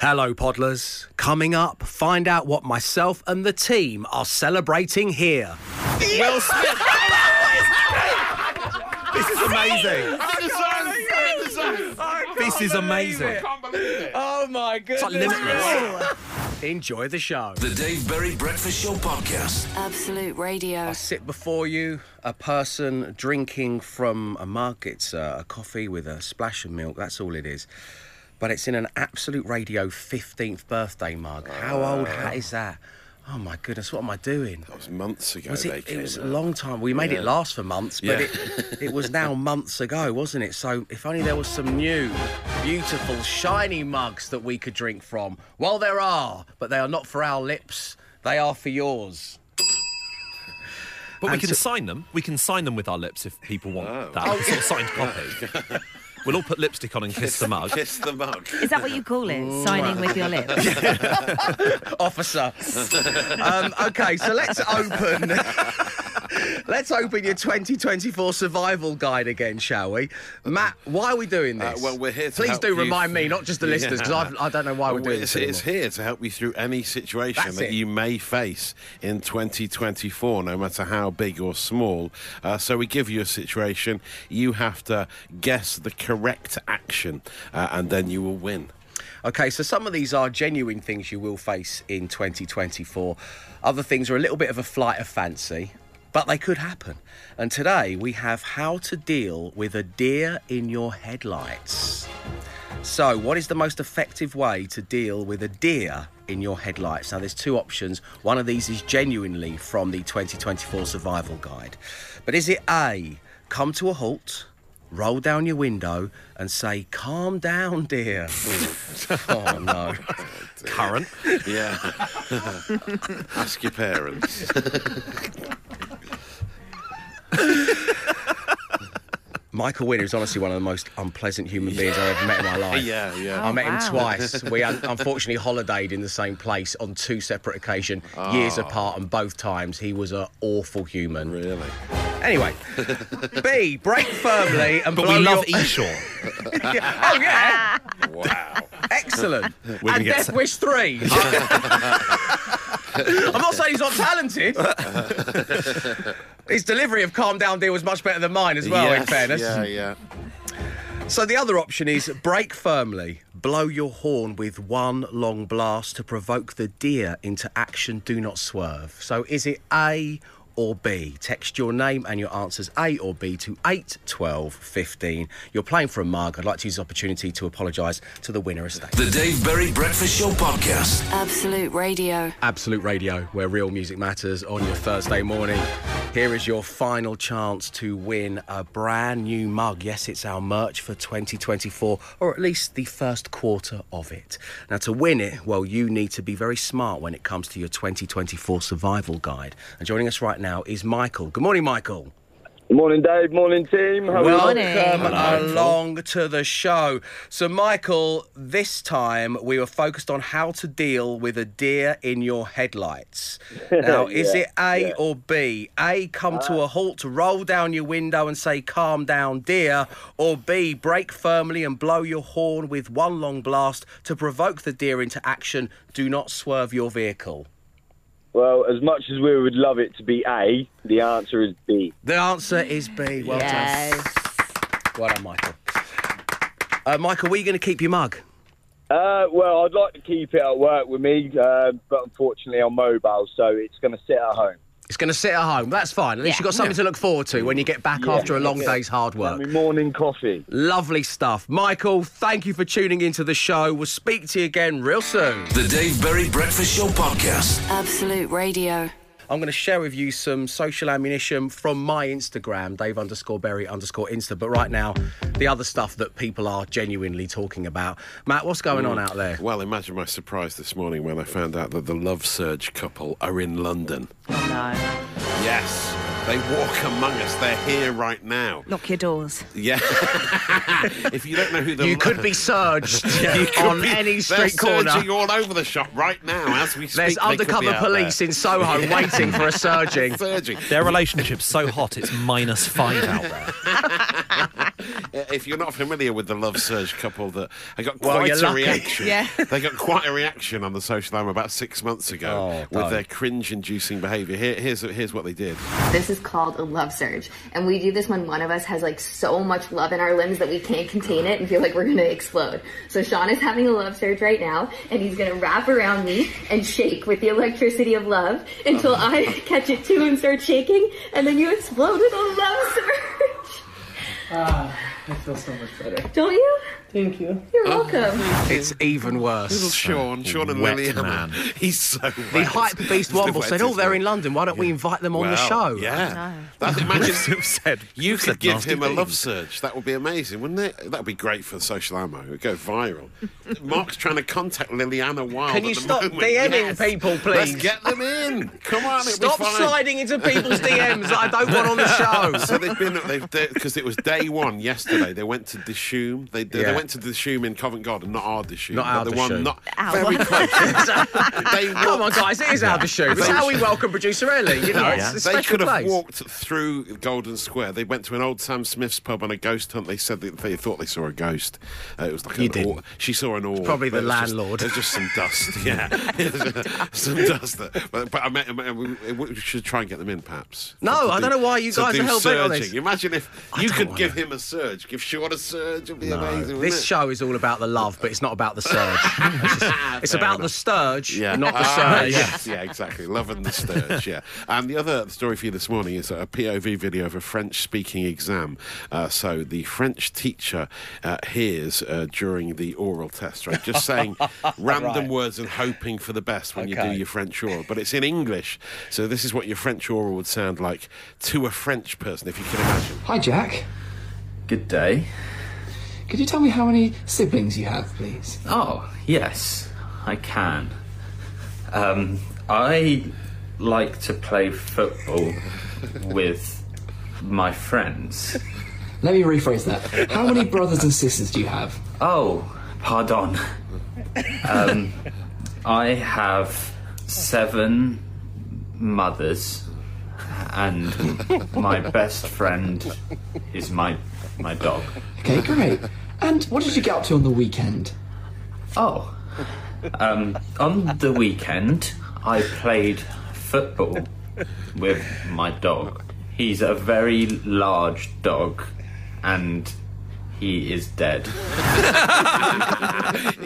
Hello, Podlers. Coming up, find out what myself and the team are celebrating here. Will Smith. this is amazing. This is amazing. I can't believe it. Oh my It's like goodness. limitless. Enjoy the show. The Dave Berry Breakfast Show Podcast. Absolute Radio. I sit before you, a person drinking from a mug. It's uh, a coffee with a splash of milk. That's all it is. But it's in an Absolute Radio 15th birthday mug. How old hat is that? Oh my goodness, what am I doing? That was months ago. Was they it? It came was a long time. We made it last for months, but Yeah. it, it was now months ago, wasn't it? So if only there was some new, beautiful, shiny mugs that we could drink from. Well, there are, but they are not for our lips. They are for yours. But we can so- sign them. We can sign them with our lips if people want Oh. that. sort of signed copy. We'll all put lipstick on and kiss the mug. Kiss the mug. Is that what you call it? Signing with your lips? officer. um, okay, so let's open. let's open your 2024 survival guide again, shall we? Matt, why are we doing Uh, this? well, we're here to Please help do you remind me, not just the listeners, because I don't know why we're Well, doing it's, this. it's here to help you through any situation That's that it. you may face in 2024, no matter how big or small. Uh, so we give you a situation, you have to guess the correct action, uh, and then you will win. Okay, so some of these are genuine things you will face in 2024. Other things are a little bit of a flight of fancy, but they could happen. And today we have how to deal with a deer in your headlights. So, what is the most effective way to deal with a deer in your headlights? Now, there's two options. One of these is genuinely from the 2024 Survival Guide. But is it A, come to a halt, roll down your window, and say, calm down, dear? oh, no. Oh, Current. Yeah. Ask your parents. Michael Winner is honestly one of the most unpleasant human beings I've ever met in my life. yeah, yeah. I met him oh, twice. We un- unfortunately holidayed in the same place on two separate occasions, years oh. apart, and both times he was an awful human. Really? Anyway, B, break firmly and But blow we love your... Eshaw. oh yeah, Wow. excellent. gonna and get Death some- Wish three. I'm not saying he's not talented. His delivery of "Calm Down, Dear" was much better than mine as well. in fairness. Yeah, yeah. So the other option is break firmly, blow your horn with one long blast to provoke the deer into action. Do not swerve. So is it A or B? Text your name and your answers A or B to 8 12 15. You're playing for a mug. I'd like to use this opportunity to apologise to the winner estate. The Dave Berry Breakfast Show Podcast. Absolute Radio. Absolute Radio, where real music matters on your Thursday morning. Here is your final chance to win a brand new mug. Yes, it's our merch for 2024, or at least the first quarter of it. Now, to win it, well, you need to be very smart when it comes to your 2024 survival guide. And joining us right now is Michael. Good morning, Michael. Good Morning, Dave. Morning, team. How are you? Welcome Morning. along to the show. So, Michael, this time we were focused on how to deal with a deer in your headlights. Now, is it A yeah. or B? A, come to a halt, roll down your window and say, calm down, deer. Or B, brake firmly and blow your horn with one long blast to provoke the deer into action. Do not swerve your vehicle. Well, as much as we would love it to be A, the answer is B. The answer is B. Well Yes. done. Well done, Michael. Uh, Michael, were you going to keep your mug? Uh, well, I'd like to keep it at work with me, uh, but unfortunately I'm mobile, so it's going to sit at home. It's going to sit at home. That's fine. At least Yeah. you've got something to look forward to when you get back Yeah. after a long Yeah. day's hard work. me morning coffee. Lovely stuff. Michael, thank you for tuning into the show. We'll speak to you again real soon. The Dave Berry Breakfast Show Podcast. Absolute Radio. I'm going to share with you some social ammunition from my Instagram, Dave underscore Berry underscore Insta. But right now, the other stuff that people are genuinely talking about. Matt, what's going on hmm. out there? Well, imagine my surprise this morning when I found out that the Love Surge couple are in London. Oh, no. Yes, they walk among us. They're here right now. Lock your doors. Yeah. if you don't know who the You could be surged You could on be- any they're street corner. surging all over the shop right now as we speak. There's They undercover police there. in Soho waiting for a surging. surging. Their relationship's so hot it's minus five out there. Uh, if you're not familiar with the Love Surge couple, that I got Well, quite you're a lucky. reaction. Yeah. They got quite a reaction on the social arm about six months ago Oh, with don't. their cringe-inducing behaviour. Here, here's here's what they did. This is called a love surge. And we do this when one of us has like so much love in our limbs that we can't contain it and feel like we're gonna explode. So Sean is having a love surge right now and he's gonna wrap around me and shake with the electricity of love until I catch it too and start shaking and then you explode with a love surge. Ah, I feel so much better. Don't you? Thank you. You're welcome. Uh, it's even worse. Little Sean, Sean and wet Liliana. man. He's so The wet. hype beast He's Womble said, "Oh, they're in London. Why don't we invite them on the Well, show?" Yeah. That, imagine said you said could give nasty him a love things. surge. That would be amazing, wouldn't it? That would be great for the social ammo. It would go viral. Mark's trying to contact Liliana Wild. Can you at the stop moment. DMing Yes. people, Let's please? get them in. Come on, it'll Stop be fine. sliding into people's DMs that I don't want on the show. So they've been they've because it was day one yesterday. They went to Dishoom. They they, Yeah. They went to Dishoom in Covent Garden, not our Dishoom, Not but our the Dishoom. one not Our. very close. they Come on, guys, it is our show. It's how we welcome producer Ellie. You know, it's They could have place. walked through Golden Square. They went to an old Sam Smith's pub on a ghost hunt. They said that they thought they saw a ghost. Uh, it was like You an didn't. orb. She saw an orb. probably the it was just- landlord. There's just some dust. Yeah, some dust. That, but, but I meant, I meant we should try and get them in, perhaps. No, I don't know why you guys are hell bent on this. Imagine if you could wanna- give him a surge, give Sean a surge. It'd be amazing. Wouldn't This it? show is all about the love, but it's not about the surge. it's just- it's about enough. the sturge, Yeah. not the Ah, surge. yes, yeah, exactly. Loving the sturge, yeah. And the other story for you this morning is a POV video of a French speaking exam. Uh, so the French teacher uh, hears uh, during the oral test, right? Just saying random Right. words and hoping for the best when you do your French oral. But it's in English. So this is what your French oral would sound like to a French person, if you can imagine. Hi, Jack. Good day. Could you tell me how many siblings you have, please? Oh, yes, I can. Um, I like to play football with my friends. Let me rephrase that. How many brothers and sisters do you have? Oh, pardon. Um, I have seven mothers, and my best friend is my my dog. Okay, great. And what did you get up to on the weekend? Oh, um, on the weekend, I played football with my dog. He's a very large dog, and he is dead. you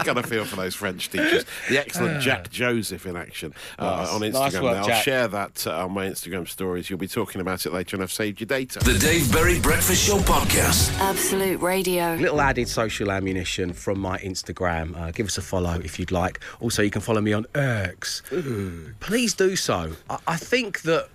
got to feel for those French teachers. The excellent Jack Joseph in action uh, on Instagram. Nice work, I'll Jack. share that uh, on my Instagram stories. You'll be talking about it later, and I've saved your data. The Dave Berry Breakfast Show Podcast. Absolute Radio. Little added social ammunition from my Instagram. Uh, give us a follow if you'd like. Also, you can follow me on X. Please do so. I, I think that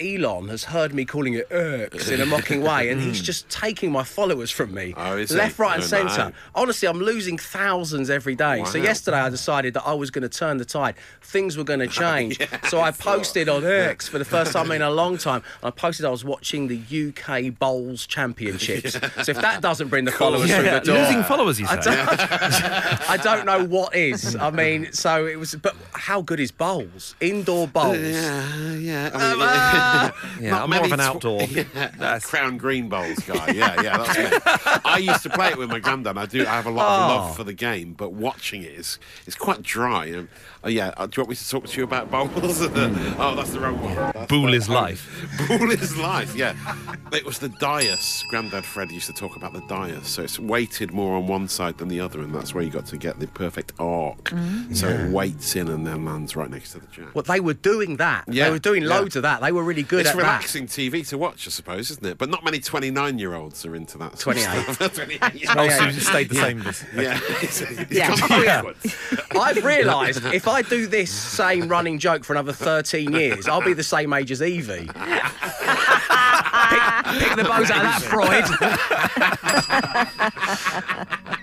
Elon has heard me calling it X in a mocking way, and he's just taking my followers from me, Oh, left, right, and Oh, centre. no. Honestly, I'm losing thousands every day. So yesterday, I decided that I was going to turn the tide. Things were going to change. so I posted on X for the first time in a long time. I posted I was watching the UK Bowls Championships. So if that doesn't bring the followers through the door, Losing followers, you I say? don't, I don't know what is. I mean, so it was. But how good is bowls? Indoor bowls. Yeah, yeah. I Um, mean, uh, Yeah, I'm more of an outdoor. Yeah, Crown Green Bowls guy. Yeah, yeah, that's me. I used to play it with my granddad. I do. I have a lot of Oh. love for the game, but watching it is it's quite dry. And oh yeah, uh, do you want me to talk to you about bowls? oh, that's the wrong one. That's Bull is life. Bull is life. Yeah, it was the dais. Granddad Fred used to talk about the dais. So it's weighted more on one side than the other, and that's where you got to get the perfect arc. So it weights in and then lands right next to the jack. Well, they were doing that. Yeah, they were doing yeah. loads of that. They were really good at that. it's at relaxing TV to watch, I suppose, isn't it? But not many 29 year olds are into that. sort of 28. 28. Oh, so you stayed the same. This. Yeah. It's, it's Yeah. Oh, yeah. I've realised if I do this same running joke for another 13 years, I'll be the same age as Evie. pick, pick the bows out of that, Freud.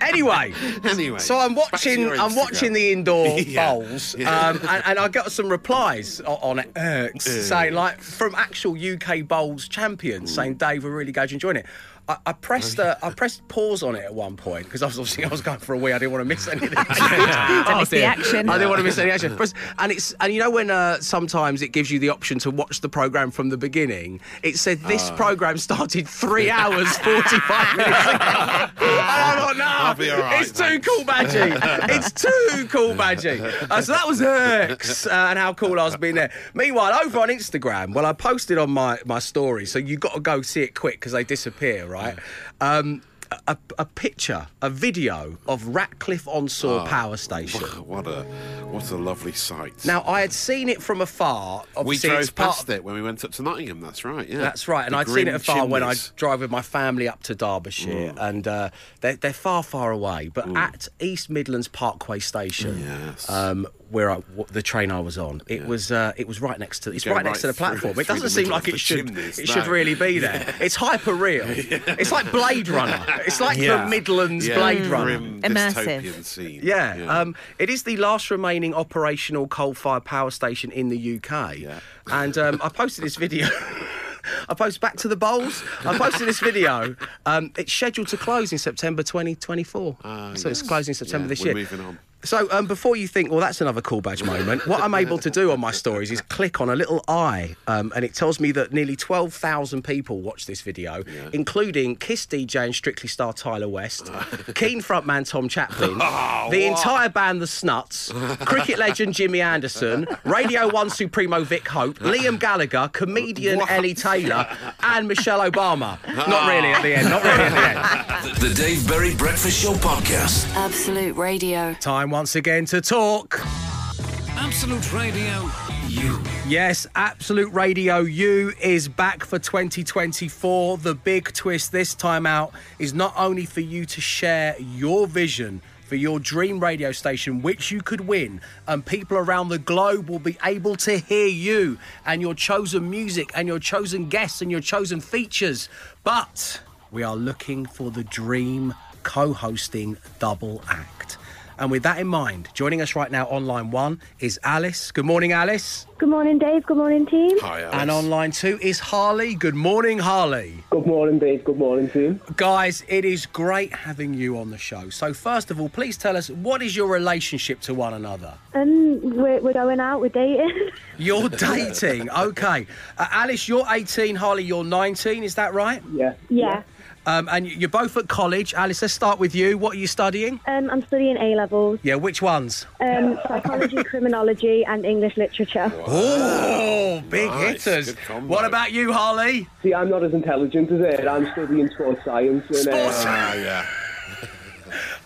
anyway, Anyway, so I'm watching. I'm watching the indoor Yeah. bowls, Yeah. um, and, and I got some replies o- on it X saying like from actual UK bowls champions saying Dave, we're really glad you're enjoying it. I, I pressed uh, I pressed pause on it at one point because I was obviously I was going for a wee. I didn't want to miss anything. Don't miss the action. I didn't want to miss any action. And it's and you know when uh, sometimes it gives you the option to watch the program from the beginning. It said this Ah. program started three hours forty five minutes ago. and I thought, no, I'll be all right, it's too cool, Badgie. it's too cool, Badgie. Uh, so that was X uh, and how cool I was being there. Meanwhile, over on Instagram, well, I posted on my my story, so you got to go see it quick because they disappear, right? Um, a, a picture, a video of Ratcliffe on Soar Power Station. What a what a lovely sight. Now, I had seen it from afar. we Obviously, it's drove past it when we went up to Nottingham. That's right. Yeah, That's right, and The I'd seen it afar when I chimneys. Mm. drive with my family up to Derbyshire, and uh, they're, they're far, far away. But at East Midlands Parkway Station, Yes. um, where I, w- the train I was on, it was uh, it was right next to it's go right, next to the platform. through- it doesn't seem like it should chimneys, it no. should really be there. It's hyper real. It's like Blade Runner. It's like Yeah. the Midlands Yeah, Blade Runner. grim Immersive. dystopian scene. Yeah, Um, it is the last remaining operational coal-fired power station in the UK, Yeah. and um, I posted this video. I posted back to the bowls. I posted this video. Um, it's scheduled to close in September 2024. so it's closing in September Yeah, this we're year. moving on. So um, before you think, well, that's another cool badge moment, what I'm able to do on my stories is click on a little eye, um, and it tells me that nearly 12,000 people watched this video, including Kiss DJ and Strictly Star Tyler West, Keane frontman Tom Chaplin, the entire band The Snuts, cricket legend Jimmy Anderson, Radio 1 Supremo Vick Hope, Liam Gallagher, comedian Ellie Taylor, and Michelle Obama. Not really at the end, not really at the end. The Dave Berry Breakfast Show Podcast. Absolute Radio. Time once again to talk. Absolute Radio U. Yes, Absolute Radio U is back for 2024. The big twist this time out is not only for you to share your vision for your dream radio station, which you could win, and people around the globe will be able to hear you and your chosen music and your chosen guests and your chosen features. But we are looking for the dream co hosting double act. And with that in mind, joining us right now on line one is Alice. Good morning, Alice. Good morning, Dave. Good morning, team. Hi, Alice. And on line two is Harley. Good morning, Harley. Good morning, Dave. Good morning, team. Guys, it is great having you on the show. So, first of all, please tell us what is your relationship to one another? Um, we're, we're going out. We're dating. You're dating, okay. Uh, Alice, you're 18. Harley, you're 19. Is that right? Yeah. yeah. Um, and you're both at college. Alice, let's start with you. What are you studying? Um, I'm studying A levels, Yeah, which ones? um, psychology, criminology, and English literature. Oh, big Nice, hitters. What about you, Harley? See, I'm not as intelligent as it. I'm studying sports science and Sports- uh, Ah, yeah.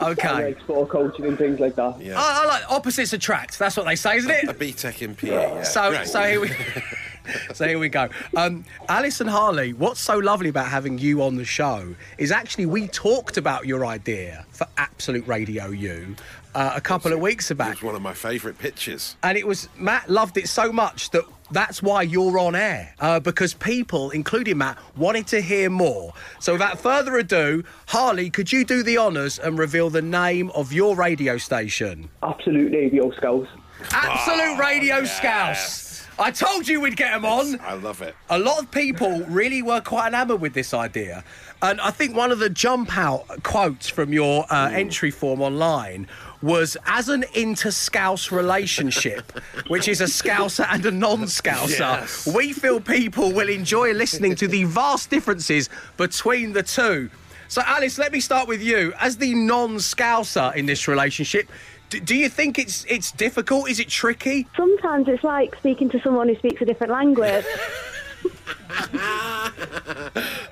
Okay. like sport coaching and things like that. Yeah. I, I like opposites attract. That's what they say, isn't it? A BTEC in PE. Yeah. So, Great. so here we, so here we go. Um, Alice and Harley, what's so lovely about having you on the show is actually we talked about your idea for Absolute Radio U uh, a couple of weeks ago. It was one of my favourite pitches. and it was Matt loved it so much that. That's why you're on air, uh, because people, including Matt, wanted to hear more. So, without further ado, Harley, could you do the honours and reveal the name of your radio station? Absolute radio Scouse. Absolute Radio Scouse. I told you we'd get them on. I love it. a lot of people really were quite enamoured with this idea. And I think one of the jump out quotes from your uh, entry form online was as an inter scouse relationship, which is a scouser and a non scouser, Yes. we feel people will enjoy listening to the vast differences between the two. So, Alice, let me start with you. As the non scouser in this relationship, d- do you think it's it's difficult? Is it tricky? Sometimes it's like speaking to someone who speaks a different language.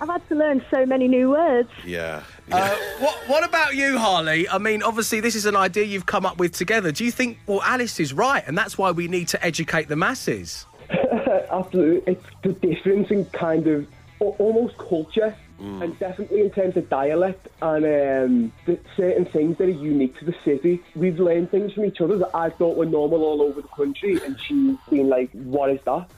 I've had to learn so many new words. Yeah. Uh, what, what about you, Harley? I mean, obviously, this is an idea you've come up with together. Do you think, well, Alice is right, and that's why we need to educate the masses? Absolutely. It's the difference in kind of almost culture and definitely in terms of dialect and um, certain things that are unique to the city. We've learned things from each other that I thought were normal all over the country and she's been like, what is that?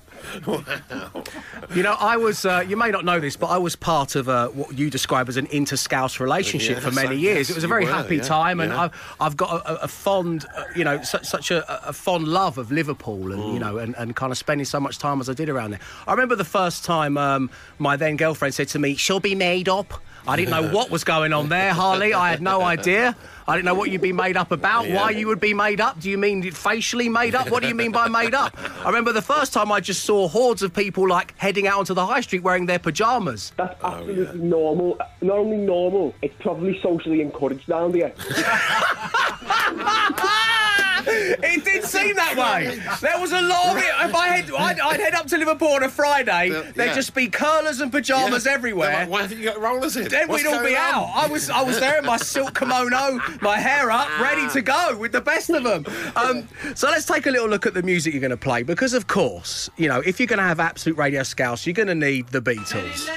You know, I was, uh, you may not know this, but I was part of uh, what you describe as an inter Scouse relationship for many I years. guess It was a very were, happy yeah, time, and yeah. I've, I've got a, a fond, uh, you know, such, such a, a fond love of Liverpool and, you know, and, and kind of spending so much time as I did around there. I remember the first time um, my then girlfriend said to me, She'll be made up. I didn't know what was going on there, Harley. I had no idea. I don't know what you'd be made up about, why you would be made up. Do you mean facially made up? What do you mean by made up? I remember the first time I just saw hordes of people like heading out onto the high street wearing their pajamas. That's oh, absolutely normal. Not only normal, it's probably socially encouraged down there. it did seem that way. There was a lot of it. If I had, I'd, I'd head up to Liverpool on a Friday, there'd just be curlers and pajamas Yeah. everywhere. Like, Why haven't you got rollers in? Then What's we'd all be on?" out. I was, I was there in my silk kimono, my hair up, ready to go with the best of them. Um, so let's take a little look at the music you're going to play, because of course, you know, if you're going to have absolute radio scouse, you're going to need the Beatles.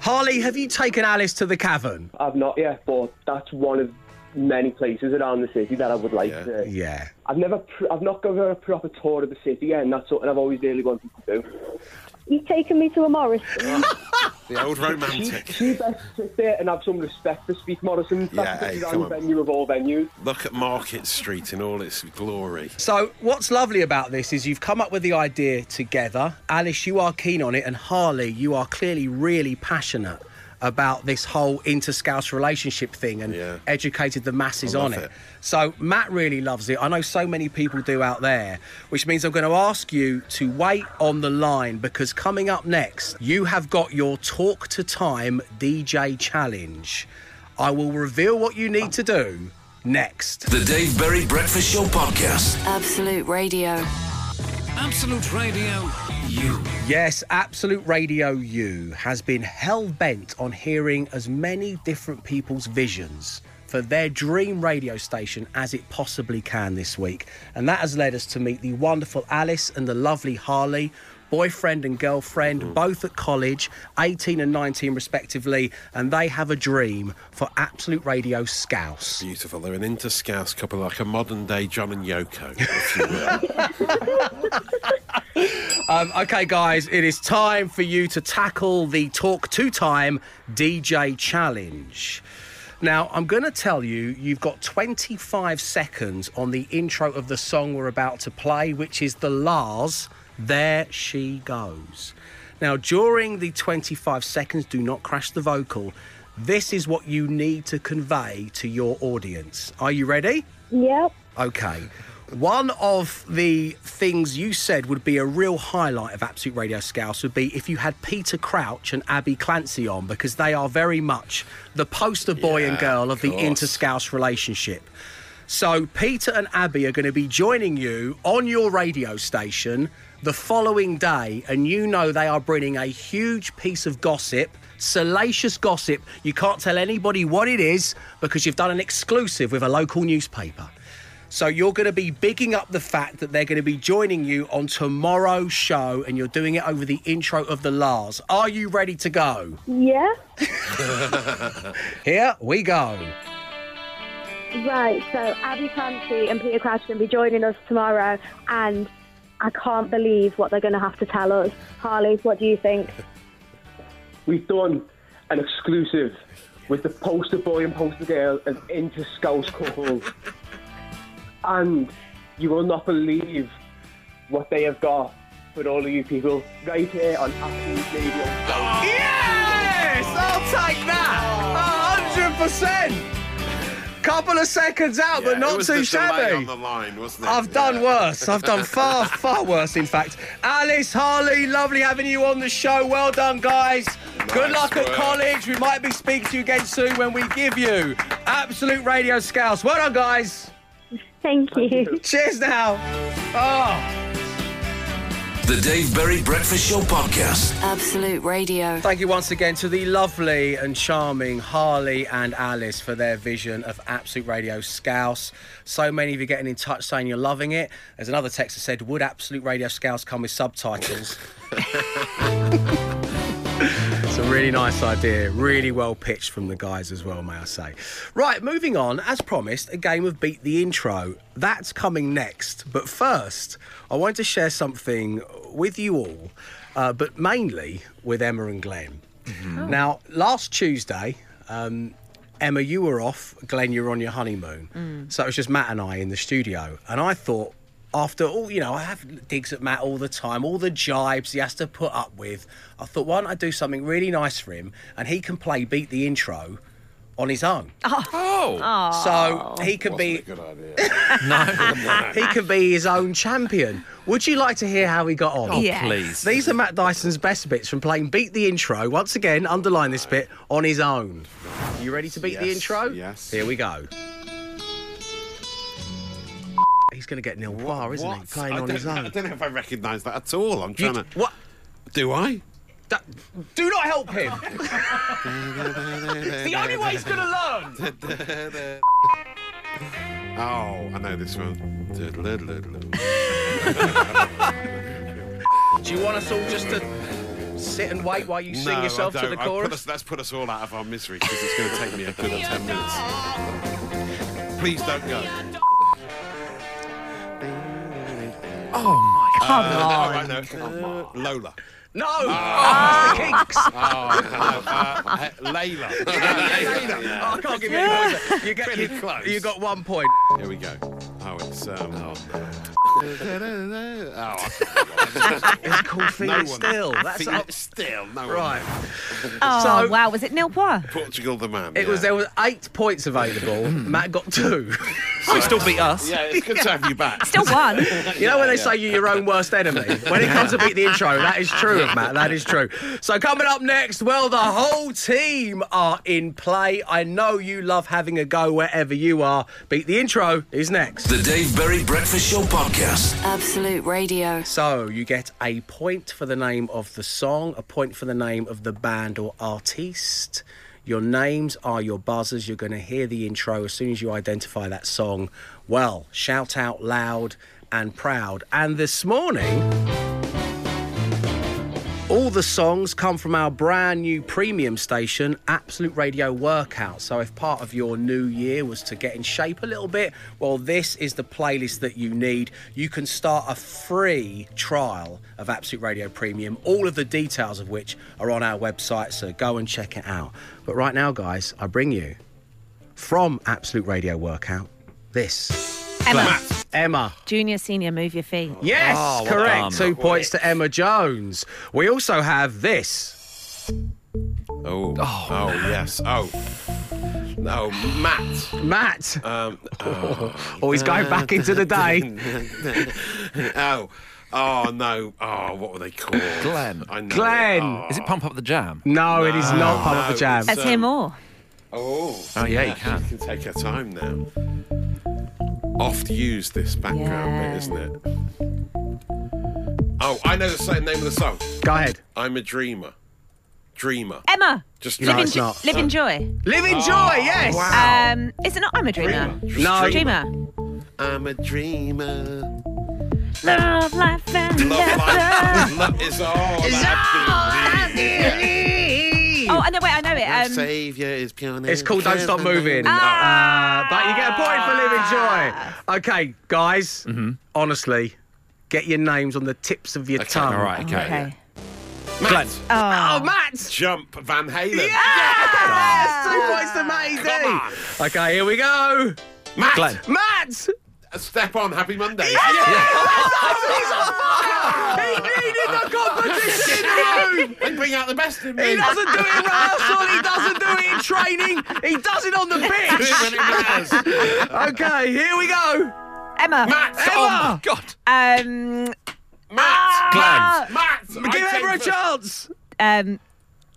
Harley, have you taken Alice to the cavern? I've not yet, but that's one of many places around the city that I would like to. Yeah. I've never, pr- I've not given a proper tour of the city yet, and that's something I've always really wanted to do. You've taken me to a Morrison. The old romantic. She best sit there and have some respect for Speak Morrison. Yeah, That's hey, the come design on. venue of all venues. Look at Market Street in all its glory. So, what's lovely about this is you've come up with the idea together. Alice, you are keen on it, and Harley, you are clearly really passionate about this whole inter-scouse relationship thing and Yeah. educated the masses on it. it. So, Matt really loves it. I know so many people do out there, which means I'm going to ask you to wait on the line because coming up next, you have got your Talk to Time DJ challenge. I will reveal what you need to do next. The Dave Berry Breakfast Show Podcast. Absolute Radio. Absolute Radio U. Yes, Absolute Radio U has been hell bent on hearing as many different people's visions for their dream radio station as it possibly can this week. And that has led us to meet the wonderful Alice and the lovely Harley. Boyfriend and girlfriend, both at college, 18 and 19 respectively, and they have a dream for Absolute Radio Scouse. Beautiful. They're an inter-scouse couple, like a modern day John and Yoko, if you will. Um, okay, guys, it is time for you to tackle the Talk Two Time DJ Challenge. Now, I'm going to tell you, you've got 25 seconds on the intro of the song we're about to play, which is the La's, There She Goes. Now, during the 25 seconds, do not crash the vocal. This is what you need to convey to your audience. Are you ready? yep. Okay. One of the things you said would be a real highlight of Absolute Radio Scouse would be if you had Peter Crouch and Abby Clancy on because they are very much the poster boy and girl of the course. inter Scouse relationship. So Peter and Abby are going to be joining you on your radio station the following day, and you know they are bringing a huge piece of gossip, salacious gossip. You can't tell anybody what it is because you've done an exclusive with a local newspaper. So you're going to be bigging up the fact that they're going to be joining you on tomorrow's show, and you're doing it over the intro of the La's. Are you ready to go? Yeah. Here we go. Right. So Abby Clancy and Peter Crouch are going to be joining us tomorrow, and I can't believe what they're going to have to tell us. Harley, what do you think? We've done an exclusive with the poster boy and poster girl of Inter Scouse couple. and you will not believe what they have got for all of you people right here on Absolute Radio. Yes! I'll take that! A 100%! Couple of seconds out, but not it was too the delay shabby. on the line, wasn't it? I've done Yeah. worse. I've done far, far worse, in fact. Alice, Harley, lovely having you on the show. Well done, guys. Good luck at college. We might be speaking to you again soon when we give you Absolute Radio Scouse. Well done, guys. Thank you. Cheers now. Oh. The Dave Berry Breakfast Show Podcast. Absolute Radio. Thank you once again to the lovely and charming Harley and Alice for their vision of Absolute Radio Scouse. So many of you getting in touch saying you're loving it. There's another text that said, Would Absolute Radio Scouse come with subtitles? It's a really nice idea. Really well pitched from the guys as well, may I say. Right, moving on. As promised, a game of Beat the Intro. That's coming next. But first, I want to share something with you all, uh, but mainly with Emma and Glenn. Now, last Tuesday, um, Emma, you were off. Glenn, you were on your honeymoon. So it was just Matt and I in the studio. And I thought, after all, you know, I have digs at Matt all the time, all the jibes he has to put up with. I thought, why don't I do something really nice for him and he can play Beat the Intro on his own. Oh. oh. So he can be a Good idea. No. he can be his own champion. Would you like to hear how he got on? Oh, Yes. please. These are Matt Dyson's best bits from playing Beat the Intro. Once again, underline this bit on his own. You ready to beat the intro? yes. Here we go. He's going to get nil par, isn't he? What? Playing I on don't, his own. I don't know if I recognise that at all. I'm You- trying to. what? Do I? That- do not help him. the only way he's going to learn. Oh, I know this one. Do you want us all just to sit and wait while you sing yourself to the don't. I put chorus? us, let's put us all out of our misery because it's going to take me a good ten minutes. Please don't go. Oh my Come Uh, on. oh, know. Uh, Lola. No, oh, it's the Kinks. Oh, hello. Uh, uh, Layla. Layla. Oh, I can't give you any points. You get Pretty you, close. you got one point. Here we go. Oh, it's um. Oh, Oh, it's called Feel no It one. Still. That's Feel up. It still. No one. Right. Oh, So- wow. Was it nil poir? Portugal, the man. It yeah. was there were eight points available. Hmm. Matt got two. god. We still beat us. Yeah, it's good to have you back. Still one. You know when they say you're your own worst enemy? When it comes to beat the intro, that is true of Matt. That is true. So coming up next, well, the whole team are in play. I know you love having a go wherever you are. Beat the intro is next. The Dave Berry Breakfast Show Podcast. Absolute Radio. So you get a point for the name of the song, a point for the name of the band or artiste. Your names are your buzzers. You're going to hear the intro as soon as you identify that song. Well, shout out loud and proud. And this morning, all the songs come from our brand new premium station, Absolute Radio Workout. So, if part of your new year was to get in shape a little bit, well, this is the playlist that you need. You can start a free trial of Absolute Radio Premium, all of the details of which are on our website. So, go and check it out. But right now, guys, I bring you from Absolute Radio Workout this Emma. Emma. Junior, senior, move your feet. Yes, Oh, correct. Two points to Emma Jones. We also have this. Oh. Oh, yes. Oh. No, Matt. Matt. Um, oh. Oh, he's going back into the day. oh. Oh no! Oh, what were they called? Glenn. I know Glenn. it. Oh. Is it Pump Up the Jam? No, it is not Pump Up the Jam. it's, Let's hear um, more. Oh. Oh, yeah, you can. You can take your time now. Oft used this background Yeah. bit, isn't it? Oh, I know the same name of the song. Go ahead. I'm a dreamer. Dreamer. Emma. Just No, Live, it's in, not. live in joy. Live in joy, yes. Wow. Um, is it not? I'm a dreamer. Dreamer. No. Dreamer. I'm a dreamer. Love, life, and Love laughter. life. Love is all I Oh, I know. Wait, I know it. Um, Savior is pure. It's called Don't Stop Moving. Ah. Uh, but you get a point for living Joy. Okay, guys, honestly, get your names on the tips of your Okay, tongue. All right, okay. okay. Matt. Glenn. Oh, Matt! Jump Van Halen. Yes! Two points to Maisie. Come on. Okay, here we go. Matt. Glenn. Matt! Step on. Happy Monday. He's on fire! He needed the competition in the room! They bring out the best in me. He doesn't do it in rehearsal, he doesn't do it in training, he does it on the Do when pitch. it. Okay, here we go. Emma. Matt. Oh, Emma! my God. Um, Matt. Glenn. Matt. Give Emma a chance. um,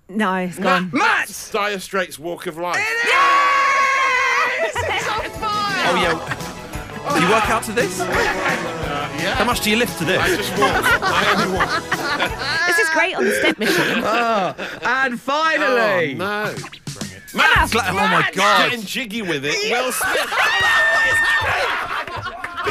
no, it's gone. Matt! Dire Straits Walk of Life. Yes! He's on fire! Oh, yeah. Do you work out to this? Yeah. How much do you lift to I this? just walk. I only walk. This is great on the step machine. Oh, and Oh, finally, no. Matt. Glenn, oh, my God. Getting jiggy with it. Will Smith.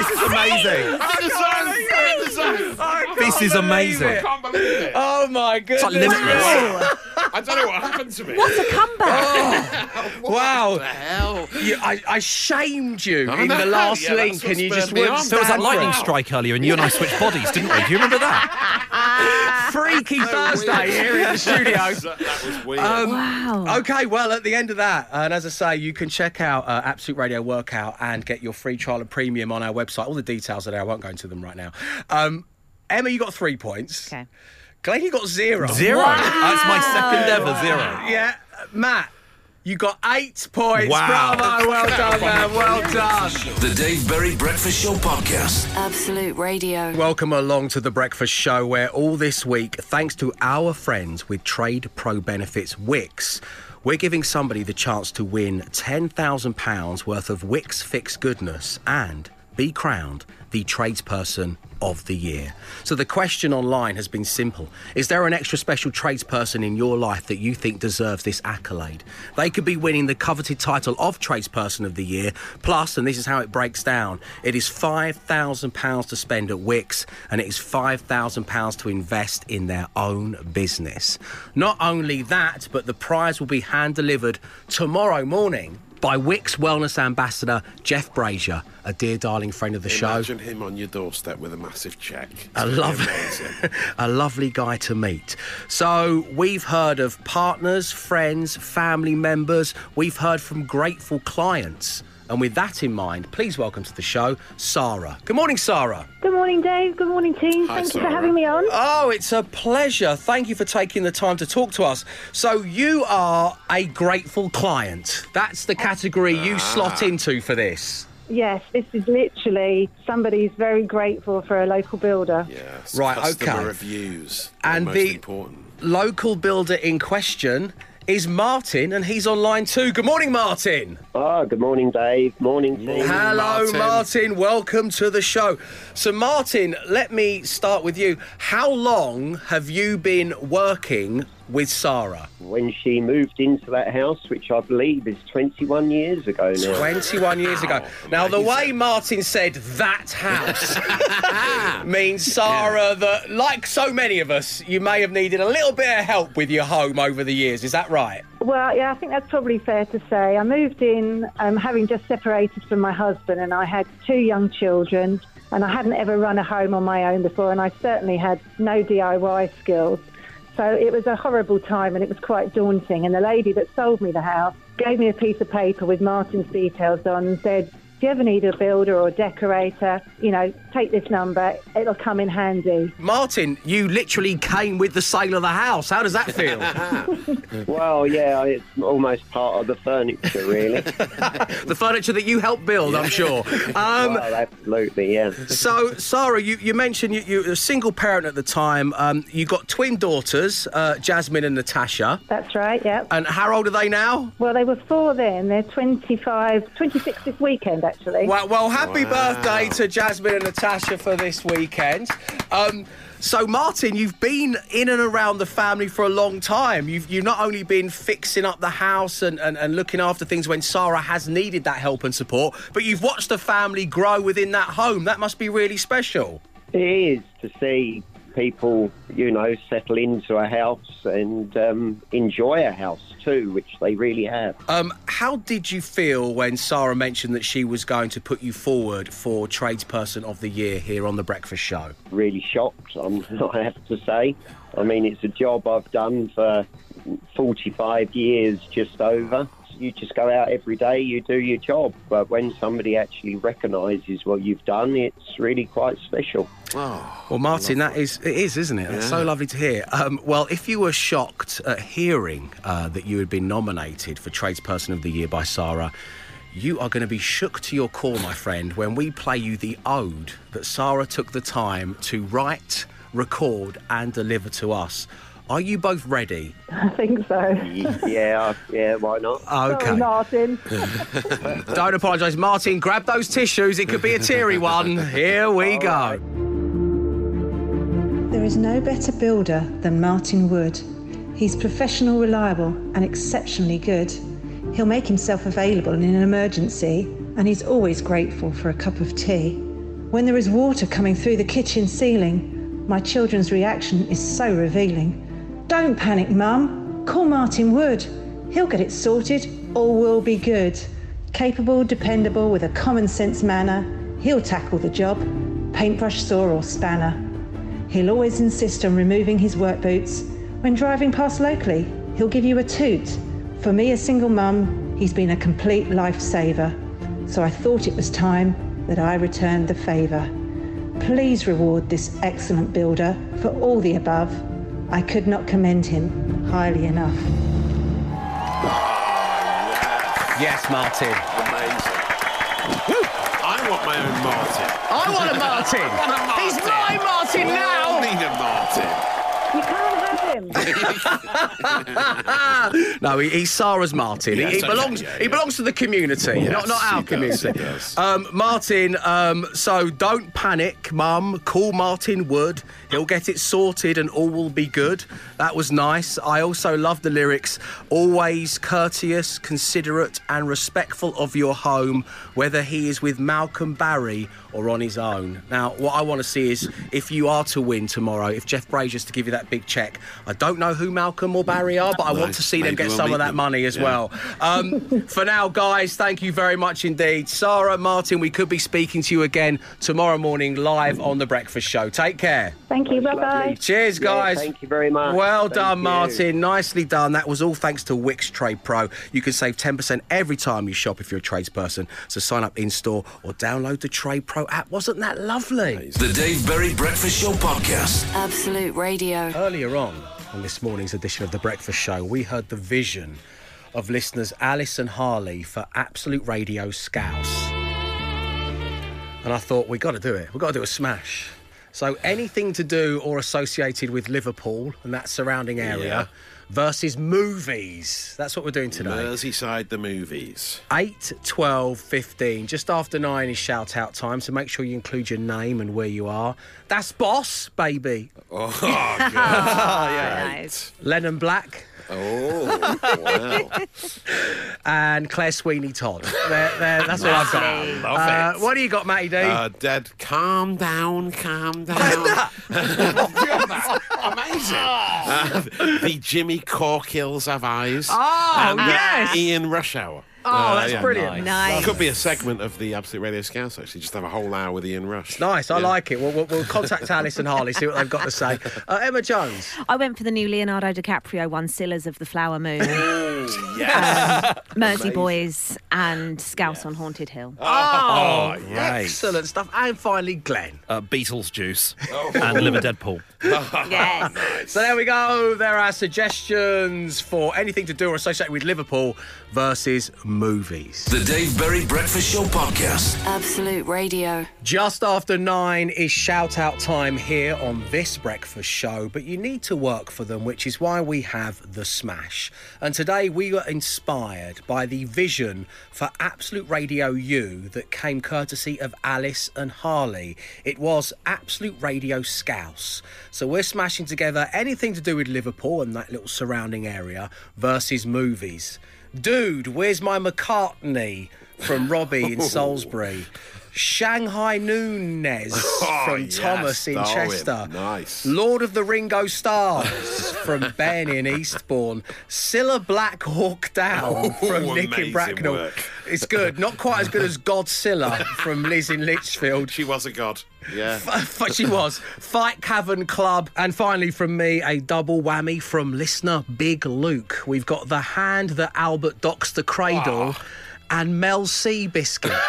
This is amazing. I'm the zone. I'm the zone. This is amazing. I can't believe it. Oh my goodness. like limitless. me. I don't know what happened to me. What a comeback! Oh, wow. the hell? You, I, I shamed you I in the last yeah, link, and you just me wouldn't on. There was that lightning it. strike earlier, and you and I switched bodies, didn't we? Do you remember that? Freaky Thursday here in the studio. that, that was weird. Um, Wow. Okay, well, at the end of that, and as I say, you can check out uh, Absolute Radio Workout and get your free trial and premium on our website. All the details are there. I won't go into them right now. Um, Emma, you got three points. Okay. Glenn, you got zero. Zero. That's my second ever zero. Yeah, Matt, you got eight points. Wow. Bravo, well done, man. Well done. The Dave Berry Breakfast Show Podcast. Absolute Radio. Welcome along to the Breakfast Show, where all this week, thanks to our friends with Trade Pro Benefits Wickes, we're giving somebody the chance to win £10,000 worth of Wickes Fix goodness and be crowned the tradesperson of the year. So the question online has been simple. Is there an extra special tradesperson in your life that you think deserves this accolade? They could be winning the coveted title of tradesperson of the year. Plus, and this is how it breaks down, it is £5,000 to spend at Wickes and it is £5,000 to invest in their own business. Not only that, but the prize will be hand delivered tomorrow morning by Wickes Wellness Ambassador Jeff Brazier, a dear darling friend of the show. Imagine him on your doorstep with a massive check. It's A lovely, a lovely guy to meet. So we've heard of partners, friends, family members. We've heard from grateful clients. And with that in mind, please welcome to the show, Sarah. Good morning, Sarah. Good morning, Dave. Good morning, team. Hi, Thank you for having me on. Oh, it's a pleasure. Thank you for taking the time to talk to us. So you are a grateful client. That's the category you ah. slot into for this. Yes, this is literally somebody's very grateful for a local builder. Yes. Right, Customer okay. reviews. are And most the- important. Local builder in question is Martin, and he's online too. Good morning, Martin. Ah, good morning, Dave. Morning, team. Morning, Hello, Martin. Martin. Welcome to the show. So, Martin, let me start with you. How long have you been working with Sarah? When she moved into that house, which I believe is 21 years ago now. 21 years ago. Now, the way Martin said that house means, Sarah, that like so many of us, you may have needed a little bit of help with your home over the years. Is that right? Well, yeah, I think that's probably fair to say. I moved in um, having just separated from my husband, and I had two young children, and I hadn't ever run a home on my own before, and I certainly had no DIY skills. So it was a horrible time, and it was quite daunting. And the lady that sold me the house gave me a piece of paper with Martin's details on and said, Do you ever need a builder or a decorator, you know, take this number, it'll come in handy. Martin, you literally came with the sale of the house. How does that feel? Well, yeah, it's almost part of the furniture, really. the furniture that you helped build, I'm sure. Um, well, absolutely, yeah. So, Sarah, you, you mentioned you, you were a single parent at the time. Um, you got twin daughters, uh, Jasmine and Natasha. That's right, yeah. And how old are they now? Well, they were four then. They're 25, 26 this weekend, actually. Well, well happy birthday to Jasmine and Natasha for this weekend. Um, so, Martin, you've been in and around the family for a long time. You've, you've not only been fixing up the house and, and, and looking after things when Sarah has needed that help and support, but you've watched the family grow within that home. That must be really special. It is to see people, you know, settle into a house and um, enjoy a house too, which they really have. Um, how did you feel when Sarah mentioned that she was going to put you forward for Tradesperson of the Year here on The Breakfast Show? Really shocked, I'm, I have to say. I mean, it's a job I've done for 45 years, just over. You just go out every day, you do your job. But when somebody actually recognises what you've done, it's really quite special. Oh, Well, Martin, that is it is, isn't it? That's so lovely to hear. Um, well, if you were shocked at hearing uh, that you had been nominated for Tradesperson of the Year by Sarah, you are going to be shook to your core, my friend, when we play you the ode that Sarah took the time to write, record, and deliver to us. Are you both ready? I think so. yeah, yeah, why not? Okay. Sorry, Martin. Don't apologise, Martin. Grab those tissues. It could be a teary one. Here we go. There is no better builder than Martin Wood. He's professional, reliable, and exceptionally good. He'll make himself available in an emergency, and he's always grateful for a cup of tea. When there is water coming through the kitchen ceiling, my children's reaction is so revealing. Don't panic, Mum. call Martin Wood. He'll get it sorted. All will be good. Capable, dependable, with a common sense manner, he'll tackle the job, paintbrush saw or spanner. He'll always insist on removing his work boots. When driving past locally, he'll give you a toot. For me, a single mum, he's been a complete lifesaver. So I thought it was time that I returned the favour. Please reward this excellent builder for all the above. I could not commend him highly enough. Yes, Martin. Amazing. I want my own Martin. I want a Martin. I want a Martin. He's my Martin We now. all need a Martin. You can't have him. no, he, he's Sarah's Martin. He- he, belongs. yeah, he belongs to the community, Yes, not not our he does, community. he does. Um, Martin. Um, so don't panic, Mum. Call Martin Wood. He'll get it sorted, and all will be good. That was nice. I also love the lyrics. Always courteous, considerate, and respectful of your home, whether he is with Malcolm Barry or on his own. Now, what I want to see is if you are to win tomorrow, if Jeff Brazier's to give you that big check. I don't know who Malcolm or Barry are, but I want to see them get we'll some of that them. money as Yeah. well. Um, for now, guys, thank you very much indeed. Sarah, Martin, we could be speaking to you again tomorrow morning live on The Breakfast Show. Take care. Thank you. Bye bye. Cheers, Yeah, guys. thank you very much. Well Thank done, you. Martin. Nicely done. That was all thanks to Wickes Trade Pro. You can save 10% every time you shop if you're a tradesperson. So sign up in store or download the Trade Pro app. Wasn't that lovely? The Dave Berry Breakfast Show podcast. Absolute Radio. Earlier on, on this morning's edition of The Breakfast Show, we heard the vision of listeners Alice and Harley for Absolute Radio Scouse. And I thought, we've got to do it. We've got to do a smash. So anything to do or associated with Liverpool and that surrounding area Yeah. Versus movies. That's what we're doing today. Merseyside, the movies. 8, 12, 15. Just after 9 is shout out time, so make sure you include your name and where you are. That's Boss, baby. Oh, God. Nice. Lennon Black. Oh, wow. and Claire Sweeney Todd. There, there, that's what I've got. Love Uh, it. what do you got, Matty D? Uh, dead. Calm down, calm down. Amazing. Uh, the Jimmy Corkhills have eyes. Oh, and, uh, yes. Ian Rush Hour. Oh, that's yeah. brilliant. Nice. It could be a segment of the Absolute Radio Scouse, actually. Just have a whole hour with Ian Rush. Nice, I Yeah. like it. We'll, we'll, we'll contact Alice and Harley, see what they've got to say. Uh, Emma Jones. I went for the new Leonardo DiCaprio one, Scyllars of the Flower Moon, Yes. Mersey Boys, and Scouse on Haunted Hill. Oh, great. excellent stuff. And finally, Glenn. Uh, Beatles juice and liver Deadpool. Yes. So there we go. There are suggestions for anything to do or associated with Liverpool versus movies. The Dave Berry Breakfast Show podcast. Absolute Radio. Just after nine is shout out time here on this breakfast show, but you need to work for them, which is why we have The Smash. And today we were inspired by the vision for Absolute Radio U that came courtesy of Alice and Harley. It was Absolute Radio Scouse. So we're smashing together anything to do with Liverpool and that little surrounding area versus movies. Dude, where's my McCartney from Robbie in Salisbury? Shanghai Nunez Oh, ah, from yes, Thomas in. Chester. Nice. Lord of the Ringo Stars from Ben in Eastbourne. Cilla Black Hawk Down Oh, from Nick in Bracknell. work. It's good. Not quite as good as Godzilla from Liz in Lichfield. She was a god. Yeah. But she was. Fight Cavern Club. And finally, from me, a double whammy from listener Big Luke. We've got The Hand That Albert Docks the Cradle ah. And Mel C Biscuit.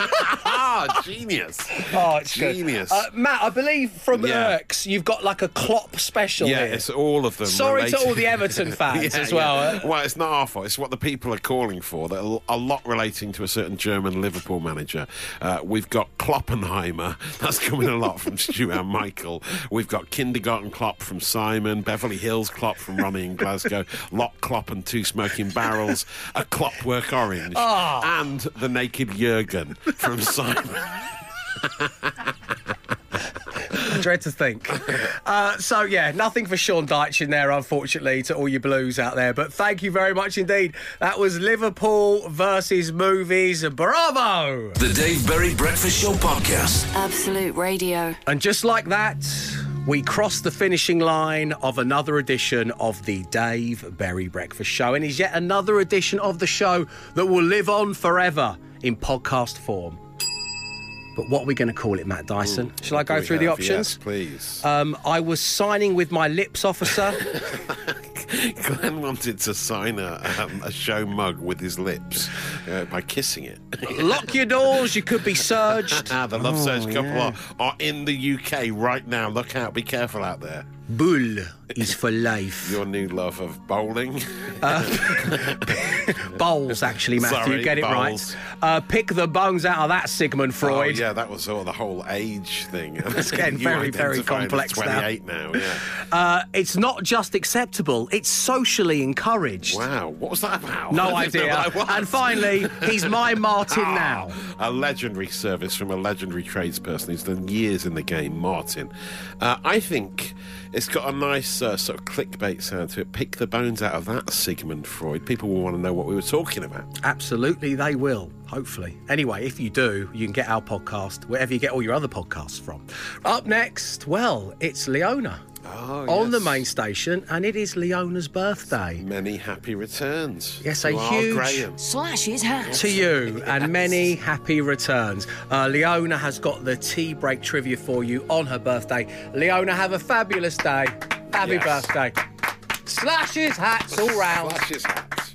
ah, genius. Oh, it's good. Genius. Uh, Matt, I believe from Yeah. Erks, you've got like a Klopp special Yeah, here. it's all of them. Sorry to all the Everton fans Yeah, as well. yeah. uh. Well, it's not our fault. It's what the people are calling for. That a lot relating to a certain German Liverpool manager. Uh, we've got Kloppenheimer. That's coming a lot from Stu and Michael. We've got Kindergarten Klopp from Simon. Beverly Hills Klopp from Ronnie in Glasgow. Lock Klopp and Two Smoking Barrels. A Clockwork Orange. Ah. And the Naked Jurgen from Simon. I dread to think. Uh, so, yeah, nothing for Sean Dyche in there, unfortunately, to all you blues out there. But thank you very much indeed. That was Liverpool versus movies. Bravo! The Dave Berry Breakfast Show podcast. Absolute Radio. And just like that, we cross the finishing line of another edition of the Dave Berry Breakfast Show, and is yet another edition of the show that will live on forever in podcast form. But what are we going to call it, Matt Dyson? Shall I go through the options? Yes, please. Um, I was signing with my lips officer. Glenn wanted to sign a, um, a show mug with his lips uh, by kissing it. Lock your doors, you could be surged. the Love Oh, Surge couple yeah. are, are in the UK right now. Look out, be careful out there. Bull is for life. Your new love of bowling. Bowls, actually, Matthew. Sorry, get it bowls. right. Uh, pick the bones out of that, Sigmund Freud. Oh, yeah, that was all the whole age thing. It's getting very, very complex now. 28 now. yeah. Uh, it's not just acceptable, it's socially encouraged. Wow, what was that about? No idea. what that was. And finally, he's my Martin Ah, now. A legendary service from a legendary tradesperson who's done years in the game, Martin. Uh, I think it's got a nice uh, sort of clickbait sound to it. Pick the bones out of that, Sigmund Freud. People will want to know what we were talking about. Absolutely, they will, hopefully. Anyway, if you do, you can get our podcast wherever you get all your other podcasts from. Up next, well, it's Leona. Oh, on the main station, and it is Leona's birthday. Many happy returns. Yes, a huge Graham. Slash his hat. to you and many happy returns. Uh, Leona has got the tea break trivia for you on her birthday. Leona, have a fabulous day. Happy Yes. birthday. Slashes hats all round. Flashes hat.